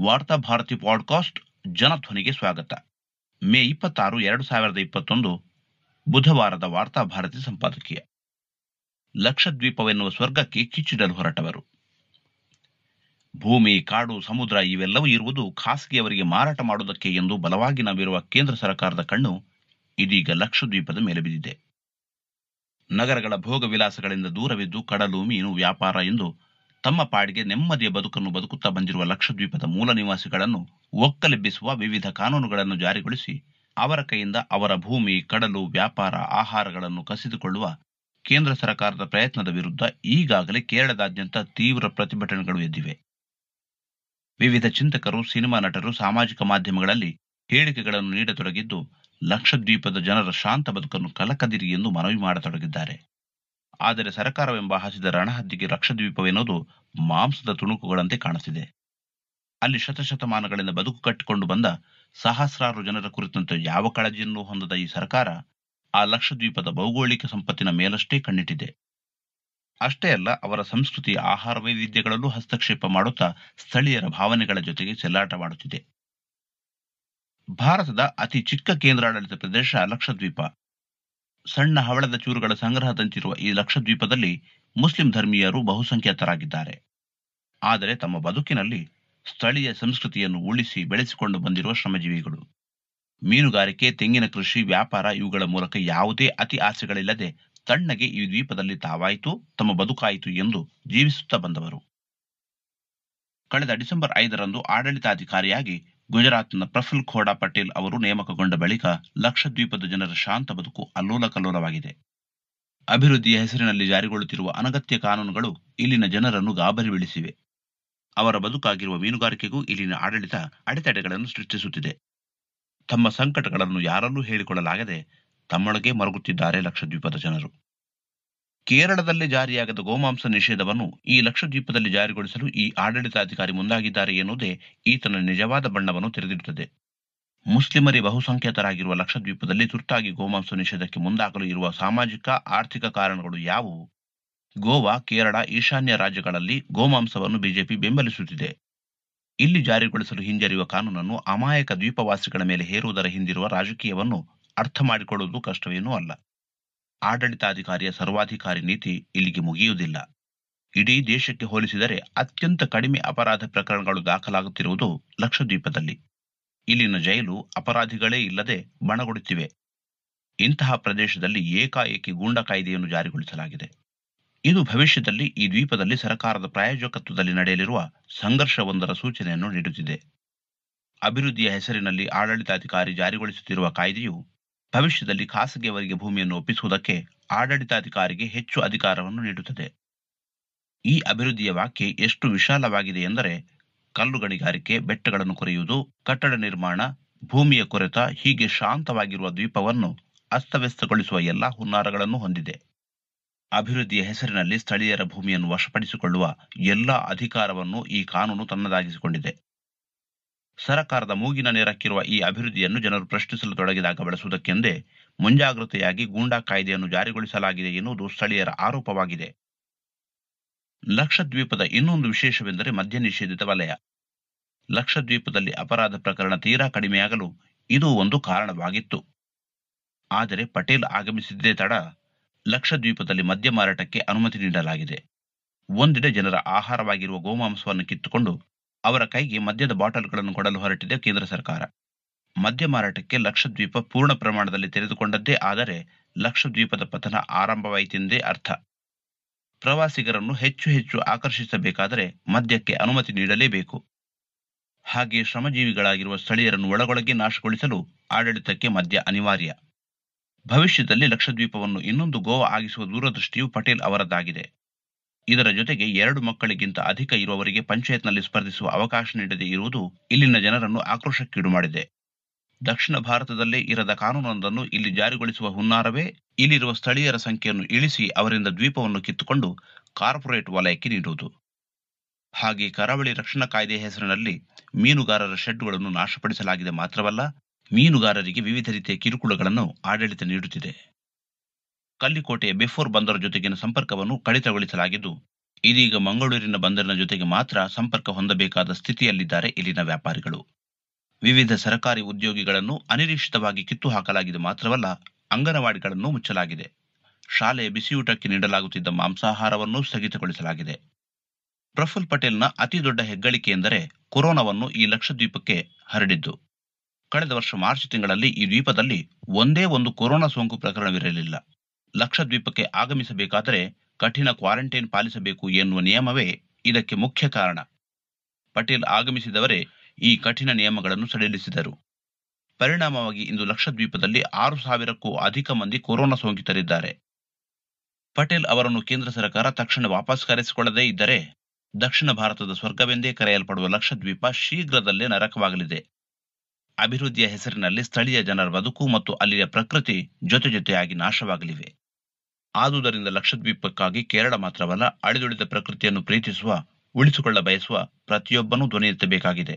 ವಾರ್ತಾ ಭಾರತಿ ಪಾಡ್ಕಾಸ್ಟ್ ಜನಧ್ವನಿಗೆ ಸ್ವಾಗತ. ಮೇ ಇಪ್ಪತ್ತಾರು, ಎರಡು ಸಾವಿರದ ಇಪ್ಪತ್ತೊಂದು, ಬುಧವಾರದ ವಾರ್ತಾ ಭಾರತಿ ಸಂಪಾದಕೀಯ. ಲಕ್ಷದ್ವೀಪವೆನ್ನುವ ಸ್ವರ್ಗಕ್ಕೆ ಕಿಚ್ಚಿಡಲು ಹೊರಟವರು. ಭೂಮಿ, ಕಾಡು, ಸಮುದ್ರ ಇವೆಲ್ಲವೂ ಇರುವುದು ಖಾಸಗಿಯವರಿಗೆ ಮಾರಾಟ ಮಾಡುವುದಕ್ಕೆ ಎಂದು ಬಲವಾಗಿ ನಂಬಿರುವ ಕೇಂದ್ರ ಸರ್ಕಾರದ ಕಣ್ಣು ಇದೀಗ ಲಕ್ಷದ್ವೀಪದ ಮೇಲೆ ಬಿದ್ದಿದೆ. ನಗರಗಳ ಭೋಗ ವಿಲಾಸಗಳಿಂದ ದೂರವಿದ್ದು ಕಡಲು, ಮೀನು ವ್ಯಾಪಾರ ಎಂದು ತಮ್ಮ ಪಾಡಿಗೆ ನೆಮ್ಮದಿಯ ಬದುಕನ್ನು ಬದುಕುತ್ತಾ ಬಂದಿರುವ ಲಕ್ಷದ್ವೀಪದ ಮೂಲ ನಿವಾಸಿಗಳನ್ನು ಒಕ್ಕಲೆಬ್ಬಿಸುವ ವಿವಿಧ ಕಾನೂನುಗಳನ್ನು ಜಾರಿಗೊಳಿಸಿ ಅವರ ಕೈಯಿಂದ ಅವರ ಭೂಮಿ, ಕಡಲು, ವ್ಯಾಪಾರ, ಆಹಾರಗಳನ್ನು ಕಸಿದುಕೊಳ್ಳುವ ಕೇಂದ್ರ ಸರ್ಕಾರದ ಪ್ರಯತ್ನದ ವಿರುದ್ಧ ಈಗಾಗಲೇ ಕೇರಳದಾದ್ಯಂತ ತೀವ್ರ ಪ್ರತಿಭಟನೆಗಳು ಎದ್ದಿವೆ. ವಿವಿಧ ಚಿಂತಕರು, ಸಿನಿಮಾ ನಟರು, ಸಾಮಾಜಿಕ ಮಾಧ್ಯಮಗಳಲ್ಲಿ ಹೇಳಿಕೆಗಳನ್ನು ನೀಡತೊಡಗಿದ್ದು, ಲಕ್ಷದ್ವೀಪದ ಜನರ ಶಾಂತ ಬದುಕನ್ನು ಕಲಕದಿರಿ ಎಂದು ಮನವಿ ಮಾಡತೊಡಗಿದ್ದಾರೆ. ಆದರೆ ಸರಕಾರವೆಂಬ ಹಸಿದ ರಣಹದ್ದಿಗೆ ಲಕ್ಷದ್ವೀಪವೆನ್ನುವುದು ಮಾಂಸದ ತುಣುಕುಗಳಂತೆ ಕಾಣಿಸಿದೆ ಅಲ್ಲಿ ಶತಶತಮಾನಗಳಿಂದ ಬದುಕು ಕಟ್ಟಿಕೊಂಡು ಬಂದ ಸಹಸ್ರಾರು ಜನರ ಕುರಿತಂತೆ ಯಾವ ಕಾಳಜಿಯನ್ನೂ ಹೊಂದದ ಈ ಸರ್ಕಾರ ಆ ಲಕ್ಷದ್ವೀಪದ ಭೌಗೋಳಿಕ ಸಂಪತ್ತಿನ ಮೇಲಷ್ಟೇ ಕಣ್ಣಿಟ್ಟಿದೆ. ಅಷ್ಟೇ ಅಲ್ಲ, ಅವರ ಸಂಸ್ಕೃತಿ ಆಹಾರ ವೈವಿಧ್ಯಗಳಲ್ಲೂ ಹಸ್ತಕ್ಷೇಪ ಮಾಡುತ್ತಾ ಸ್ಥಳೀಯರ ಭಾವನೆಗಳ ಜೊತೆಗೆ ಚೆಲ್ಲಾಟ ಮಾಡುತ್ತಿದೆ ಭಾರತದ ಅತಿ ಚಿಕ್ಕ ಕೇಂದ್ರಾಡಳಿತ ಪ್ರದೇಶ ಲಕ್ಷದ್ವೀಪ. ಸಣ್ಣ ಹವಳದ ಚೂರುಗಳ ಸಂಗ್ರಹದಂತಿರುವ ಈ ಲಕ್ಷದ್ವೀಪದಲ್ಲಿ ಮುಸ್ಲಿಂ ಧರ್ಮೀಯರು ಬಹುಸಂಖ್ಯಾತರಾಗಿದ್ದಾರೆ. ಆದರೆ ತಮ್ಮ ಬದುಕಿನಲ್ಲಿ ಸ್ಥಳೀಯ ಸಂಸ್ಕೃತಿಯನ್ನು ಉಳಿಸಿ ಬೆಳೆಸಿಕೊಂಡು ಬಂದಿರುವ ಶ್ರಮಜೀವಿಗಳು. ಮೀನುಗಾರಿಕೆ, ತೆಂಗಿನ ಕೃಷಿ, ವ್ಯಾಪಾರ ಇವುಗಳ ಮೂಲಕ ಯಾವುದೇ ಅತಿ ಆಸೆಗಳಿಲ್ಲದೆ ತಣ್ಣಗೆ ಈ ದ್ವೀಪದಲ್ಲಿ ತಾವಾಯಿತು, ತಮ್ಮ ಬದುಕಾಯಿತು ಎಂದು ಜೀವಿಸುತ್ತಾ ಬಂದವರು. ಕಳೆದ ಡಿಸೆಂಬರ್ ಐದರಂದು ಆಡಳಿತಾಧಿಕಾರಿಯಾಗಿ ಗುಜರಾತ್ನ ಪ್ರಫುಲ್ ಖೋಡಾ ಪಟೇಲ್ ಅವರು ನೇಮಕಗೊಂಡ ಬಳಿಕ ಲಕ್ಷದ್ವೀಪದ ಜನರ ಶಾಂತ ಬದುಕು ಅಲ್ಲೋಲ ಕಲ್ಲೋಲವಾಗಿದೆ. ಅಭಿವೃದ್ಧಿಯ ಹೆಸರಿನಲ್ಲಿ ಜಾರಿಗೊಳ್ಳುತ್ತಿರುವ ಅನಗತ್ಯ ಕಾನೂನುಗಳು ಇಲ್ಲಿನ ಜನರನ್ನು ಗಾಬರಿ ಬೀಳಿಸಿವೆ. ಅವರ ಬದುಕಾಗಿರುವ ಮೀನುಗಾರಿಕೆಗೂ ಇಲ್ಲಿನ ಆಡಳಿತ ಅಡೆತಡೆಗಳನ್ನು ಸೃಷ್ಟಿಸುತ್ತಿದೆ. ತಮ್ಮ ಸಂಕಟಗಳನ್ನು ಯಾರಲ್ಲೂ ಹೇಳಿಕೊಳ್ಳಲಾಗದೆ ತಮ್ಮೊಳಗೆ ಮರುಗುತ್ತಿದ್ದಾರೆ ಲಕ್ಷದ್ವೀಪದ ಜನರು. ಕೇರಳದಲ್ಲಿ ಜಾರಿಯಾಗದ ಗೋಮಾಂಸ ನಿಷೇಧವನ್ನು ಈ ಲಕ್ಷದ್ವೀಪದಲ್ಲಿ ಜಾರಿಗೊಳಿಸಲು ಈ ಆಡಳಿತಾಧಿಕಾರಿ ಮುಂದಾಗಿದ್ದಾರೆ ಎನ್ನುವುದೇ ಈತನ ನಿಜವಾದ ಬಣ್ಣವನ್ನು ತೆರೆದಿಡುತ್ತದೆ. ಮುಸ್ಲಿಮರೇ ಬಹುಸಂಖ್ಯಾತರಾಗಿರುವ ಲಕ್ಷದ್ವೀಪದಲ್ಲಿ ತುರ್ತಾಗಿ ಗೋಮಾಂಸ ನಿಷೇಧಕ್ಕೆ ಮುಂದಾಗಲು ಇರುವ ಸಾಮಾಜಿಕ, ಆರ್ಥಿಕ ಕಾರಣಗಳು ಯಾವುವು? ಗೋವಾ, ಕೇರಳ, ಈಶಾನ್ಯ ರಾಜ್ಯಗಳಲ್ಲಿ ಗೋಮಾಂಸವನ್ನು ಬಿಜೆಪಿ ಬೆಂಬಲಿಸುತ್ತಿದೆ. ಇಲ್ಲಿ ಜಾರಿಗೊಳಿಸಲು ಹಿಂಜರಿಯುವ ಕಾನೂನನ್ನು ಅಮಾಯಕ ದ್ವೀಪವಾಸಿಗಳ ಮೇಲೆ ಹೇರುವುದರ ಹಿಂದಿರುವ ರಾಜಕೀಯವನ್ನು ಅರ್ಥ ಮಾಡಿಕೊಳ್ಳುವುದು ಕಷ್ಟವೇನೂ ಅಲ್ಲ. ಆಡಳಿತಾಧಿಕಾರಿಯ ಸರ್ವಾಧಿಕಾರಿ ನೀತಿ ಇಲ್ಲಿಗೆ ಮುಗಿಯುವುದಿಲ್ಲ. ಇಡೀ ದೇಶಕ್ಕೆ ಹೋಲಿಸಿದರೆ ಅತ್ಯಂತ ಕಡಿಮೆ ಅಪರಾಧ ಪ್ರಕರಣಗಳು ದಾಖಲಾಗುತ್ತಿರುವುದು ಲಕ್ಷದ್ವೀಪದಲ್ಲಿ. ಇಲ್ಲಿನ ಜೈಲು ಅಪರಾಧಿಗಳೇ ಇಲ್ಲದೆ ಬಣಗೊಡುತ್ತಿವೆ. ಇಂತಹ ಪ್ರದೇಶದಲ್ಲಿ ಏಕಾಏಕಿ ಗೂಂಡಾ ಕಾಯ್ದೆಯನ್ನು ಜಾರಿಗೊಳಿಸಲಾಗಿದೆ. ಇದು ಭವಿಷ್ಯದಲ್ಲಿ ಈ ದ್ವೀಪದಲ್ಲಿ ಸರ್ಕಾರದ ಪ್ರಾಯೋಜಕತ್ವದಲ್ಲಿ ನಡೆಯಲಿರುವ ಸಂಘರ್ಷವೊಂದರ ಸೂಚನೆಯನ್ನು ನೀಡುತ್ತಿದೆ. ಅಭಿವೃದ್ಧಿಯ ಹೆಸರಿನಲ್ಲಿ ಆಡಳಿತಾಧಿಕಾರಿ ಜಾರಿಗೊಳಿಸುತ್ತಿರುವ ಕಾಯ್ದೆಯು ಭವಿಷ್ಯದಲ್ಲಿ ಖಾಸಗಿಯವರಿಗೆ ಭೂಮಿಯನ್ನು ಒಪ್ಪಿಸುವುದಕ್ಕೆ ಆಡಳಿತಾಧಿಕಾರಿಗೆ ಹೆಚ್ಚು ಅಧಿಕಾರವನ್ನು ನೀಡುತ್ತದೆ. ಈ ಅಭಿವೃದ್ಧಿಯ ವಾಕ್ಯ ಎಷ್ಟು ವಿಶಾಲವಾಗಿದೆ ಎಂದರೆ ಕಲ್ಲು ಗಣಿಗಾರಿಕೆ ಬೆಟ್ಟಗಳನ್ನು ಕೊರೆಯುವುದು, ಕಟ್ಟಡ ನಿರ್ಮಾಣ, ಭೂಮಿಯ ಕೊರೆತ, ಹೀಗೆ ಶಾಂತವಾಗಿರುವ ದ್ವೀಪವನ್ನು ಅಸ್ತವ್ಯಸ್ತಗೊಳಿಸುವ ಎಲ್ಲಾ ಹುನ್ನಾರಗಳನ್ನು ಹೊಂದಿದೆ. ಅಭಿವೃದ್ಧಿಯ ಹೆಸರಿನಲ್ಲಿ ಸ್ಥಳೀಯರ ಭೂಮಿಯನ್ನು ವಶಪಡಿಸಿಕೊಳ್ಳುವ ಎಲ್ಲಾ ಅಧಿಕಾರವನ್ನು ಈ ಕಾನೂನು ತನ್ನದಾಗಿಸಿಕೊಂಡಿದೆ. ಸರಕಾರದ ಮೂಗಿನ ನೇರಕ್ಕಿರುವ ಈ ಅಭಿವೃದ್ಧಿಯನ್ನು ಜನರು ಪ್ರಶ್ನಿಸಲು ತೊಡಗಿದಾಗ ಬಳಸುವುದಕ್ಕೆಂದೇ ಮುಂಜಾಗ್ರತೆಯಾಗಿ ಗೂಂಡಾ ಕಾಯ್ದೆಯನ್ನು ಜಾರಿಗೊಳಿಸಲಾಗಿದೆ ಎನ್ನುವುದು ಸ್ಥಳೀಯರ ಆರೋಪವಾಗಿದೆ. ಲಕ್ಷದ್ವೀಪದ ಇನ್ನೊಂದು ವಿಶೇಷವೆಂದರೆ ಮದ್ಯ ನಿಷೇಧಿತ ವಲಯ. ಲಕ್ಷದ್ವೀಪದಲ್ಲಿ ಅಪರಾಧ ಪ್ರಕರಣ ತೀರಾ ಕಡಿಮೆಯಾಗಲು ಇದು ಒಂದು ಕಾರಣವಾಗಿತ್ತು. ಆದರೆ ಪಟೇಲ್ ಆಗಮಿಸಿದ್ದೇ ತಡ ಲಕ್ಷದ್ವೀಪದಲ್ಲಿ ಮದ್ಯ ಮಾರಾಟಕ್ಕೆ ಅನುಮತಿ ನೀಡಲಾಗಿದೆ. ಒಂದೆಡೆ ಜನರ ಆಹಾರವಾಗಿರುವ ಗೋಮಾಂಸವನ್ನು ಕಿತ್ತುಕೊಂಡು ಅವರ ಕೈಗೆ ಮದ್ಯದ ಬಾಟಲ್ಗಳನ್ನು ಕೊಡಲು ಹೊರಟಿದೆ ಕೇಂದ್ರ ಸರ್ಕಾರ. ಮದ್ಯ ಮಾರಾಟಕ್ಕೆ ಲಕ್ಷದ್ವೀಪ ಪೂರ್ಣ ಪ್ರಮಾಣದಲ್ಲಿ ತೆರೆದುಕೊಂಡದ್ದೇ ಆದರೆ ಲಕ್ಷದ್ವೀಪದ ಪತನ ಆರಂಭವಾಯಿತೆಂದೇ ಅರ್ಥ. ಪ್ರವಾಸಿಗರನ್ನು ಹೆಚ್ಚು ಹೆಚ್ಚು ಆಕರ್ಷಿಸಬೇಕಾದರೆ ಮದ್ಯಕ್ಕೆ ಅನುಮತಿ ನೀಡಲೇಬೇಕು. ಹಾಗೆ ಶ್ರಮಜೀವಿಗಳಾಗಿರುವ ಸ್ಥಳೀಯರನ್ನು ಒಳಗೊಳಗೆ ನಾಶಗೊಳಿಸಲು ಆಡಳಿತಕ್ಕೆ ಮದ್ಯ ಅನಿವಾರ್ಯ. ಭವಿಷ್ಯದಲ್ಲಿ ಲಕ್ಷದ್ವೀಪವನ್ನು ಇನ್ನೊಂದು ಗೋವಾ ಆಗಿಸುವ ದೂರದೃಷ್ಟಿಯು ಪಟೇಲ್ ಅವರದ್ದಾಗಿದೆ. ಇದರ ಜೊತೆಗೆ ಎರಡು ಮಕ್ಕಳಿಗಿಂತ ಅಧಿಕ ಇರುವವರಿಗೆ ಪಂಚಾಯತ್ನಲ್ಲಿ ಸ್ಪರ್ಧಿಸುವ ಅವಕಾಶ ನೀಡದೆ ಇರುವುದು ಇಲ್ಲಿನ ಜನರನ್ನು ಆಕ್ರೋಶಕ್ಕೀಡು ಮಾಡಿದೆ. ದಕ್ಷಿಣ ಭಾರತದಲ್ಲೇ ಇರದ ಕಾನೂನೊಂದನ್ನು ಇಲ್ಲಿ ಜಾರಿಗೊಳಿಸುವ ಹುನ್ನಾರವೇ ಇಲ್ಲಿರುವ ಸ್ಥಳೀಯರ ಸಂಖ್ಯೆಯನ್ನು ಇಳಿಸಿ ಅವರಿಂದ ದ್ವೀಪವನ್ನು ಕಿತ್ತುಕೊಂಡು ಕಾರ್ಪೊರೇಟ್ ವಲಯಕ್ಕೆ ನೀಡುವುದು. ಹಾಗೆ ಕರಾವಳಿ ರಕ್ಷಣಾ ಕಾಯ್ದೆ ಹೆಸರಿನಲ್ಲಿ ಮೀನುಗಾರರ ಶೆಡ್ಗಳನ್ನು ನಾಶಪಡಿಸಲಾಗಿದೆ ಮಾತ್ರವಲ್ಲ ಮೀನುಗಾರರಿಗೆ ವಿವಿಧ ರೀತಿಯ ಕಿರುಕುಳಗಳನ್ನು ಆಡಳಿತ ನೀಡುತ್ತಿದೆ. ಕಲ್ಲಿಕೋಟೆಯ ಬೆಫೋರ್ ಬಂದರ ಜೊತೆಗಿನ ಸಂಪರ್ಕವನ್ನು ಕಡಿತಗೊಳಿಸಲಾಗಿದ್ದು, ಇದೀಗ ಮಂಗಳೂರಿನ ಬಂದರಿನ ಜೊತೆಗೆ ಮಾತ್ರ ಸಂಪರ್ಕ ಹೊಂದಬೇಕಾದ ಸ್ಥಿತಿಯಲ್ಲಿದ್ದಾರೆ ಇಲ್ಲಿನ ವ್ಯಾಪಾರಿಗಳು. ವಿವಿಧ ಸರ್ಕಾರಿ ಉದ್ಯೋಗಿಗಳನ್ನು ಅನಿರೀಕ್ಷಿತವಾಗಿ ಕಿತ್ತು ಹಾಕಲಾಗಿದೆ ಮಾತ್ರವಲ್ಲ, ಅಂಗನವಾಡಿಗಳನ್ನು ಮುಚ್ಚಲಾಗಿದೆ. ಶಾಲೆ ಬಿಸಿಯೂಟಕ್ಕೆ ನೀಡಲಾಗುತ್ತಿದ್ದ ಮಾಂಸಾಹಾರವನ್ನು ಸ್ಥಗಿತಗೊಳಿಸಲಾಗಿದೆ. ಪ್ರಫುಲ್ ಪಟೇಲ್ನ ಅತಿ ದೊಡ್ಡ ಹೆಗ್ಗಳಿಕೆ ಎಂದರೆ ಕೊರೋನಾವನ್ನು ಈ ಲಕ್ಷದ್ವೀಪಕ್ಕೆ ಹರಡಿದ್ದು. ಕಳೆದ ವರ್ಷ ಮಾರ್ಚ್ ತಿಂಗಳಲ್ಲಿ ಈ ದ್ವೀಪದಲ್ಲಿ ಒಂದೇ ಒಂದು ಕೊರೋನಾ ಸೋಂಕು ಪ್ರಕರಣವಿರಲಿಲ್ಲ. ಲಕ್ಷದ್ವೀಪಕ್ಕೆ ಆಗಮಿಸಬೇಕಾದರೆ ಕಠಿಣ ಕ್ವಾರಂಟೈನ್ ಪಾಲಿಸಬೇಕು ಎನ್ನುವ ನಿಯಮವೇ ಇದಕ್ಕೆ ಮುಖ್ಯ ಕಾರಣ. ಪಟೇಲ್ ಆಗಮಿಸಿದವರೇ ಈ ಕಠಿಣ ನಿಯಮಗಳನ್ನು ಸಡಿಲಿಸಿದರು. ಪರಿಣಾಮವಾಗಿ ಇಂದು ಲಕ್ಷದ್ವೀಪದಲ್ಲಿ ಆರು ಸಾವಿರಕ್ಕೂ ಅಧಿಕ ಮಂದಿ ಕೊರೋನಾ ಸೋಂಕಿತರಿದ್ದಾರೆ. ಪಟೇಲ್ ಅವರನ್ನು ಕೇಂದ್ರ ಸರ್ಕಾರ ತಕ್ಷಣ ವಾಪಸ್ ಕರೆಸಿಕೊಳ್ಳದೇ ಇದ್ದರೆ ದಕ್ಷಿಣ ಭಾರತದ ಸ್ವರ್ಗವೆಂದೇ ಕರೆಯಲ್ಪಡುವ ಲಕ್ಷದ್ವೀಪ ಶೀಘ್ರದಲ್ಲೇ ನರಕವಾಗಲಿದೆ. ಅಭಿವೃದ್ಧಿಯ ಹೆಸರಿನಲ್ಲಿ ಸ್ಥಳೀಯ ಜನರ ಬದುಕು ಮತ್ತು ಅಲ್ಲಿಯ ಪ್ರಕೃತಿ ಜೊತೆ ಜೊತೆಯಾಗಿ ನಾಶವಾಗಲಿವೆ. ಆದುದರಿಂದ ಲಕ್ಷದ್ವೀಪಕ್ಕಾಗಿ ಕೇರಳ ಮಾತ್ರವಲ್ಲ, ಅಳಿದುಳಿದ ಪ್ರಕೃತಿಯನ್ನು ಪ್ರೀತಿಸುವ ಉಳಿಸಿಕೊಳ್ಳ ಬಯಸುವ ಪ್ರತಿಯೊಬ್ಬನೂ ಧ್ವನಿ ಎತ್ತಬೇಕಾಗಿದೆ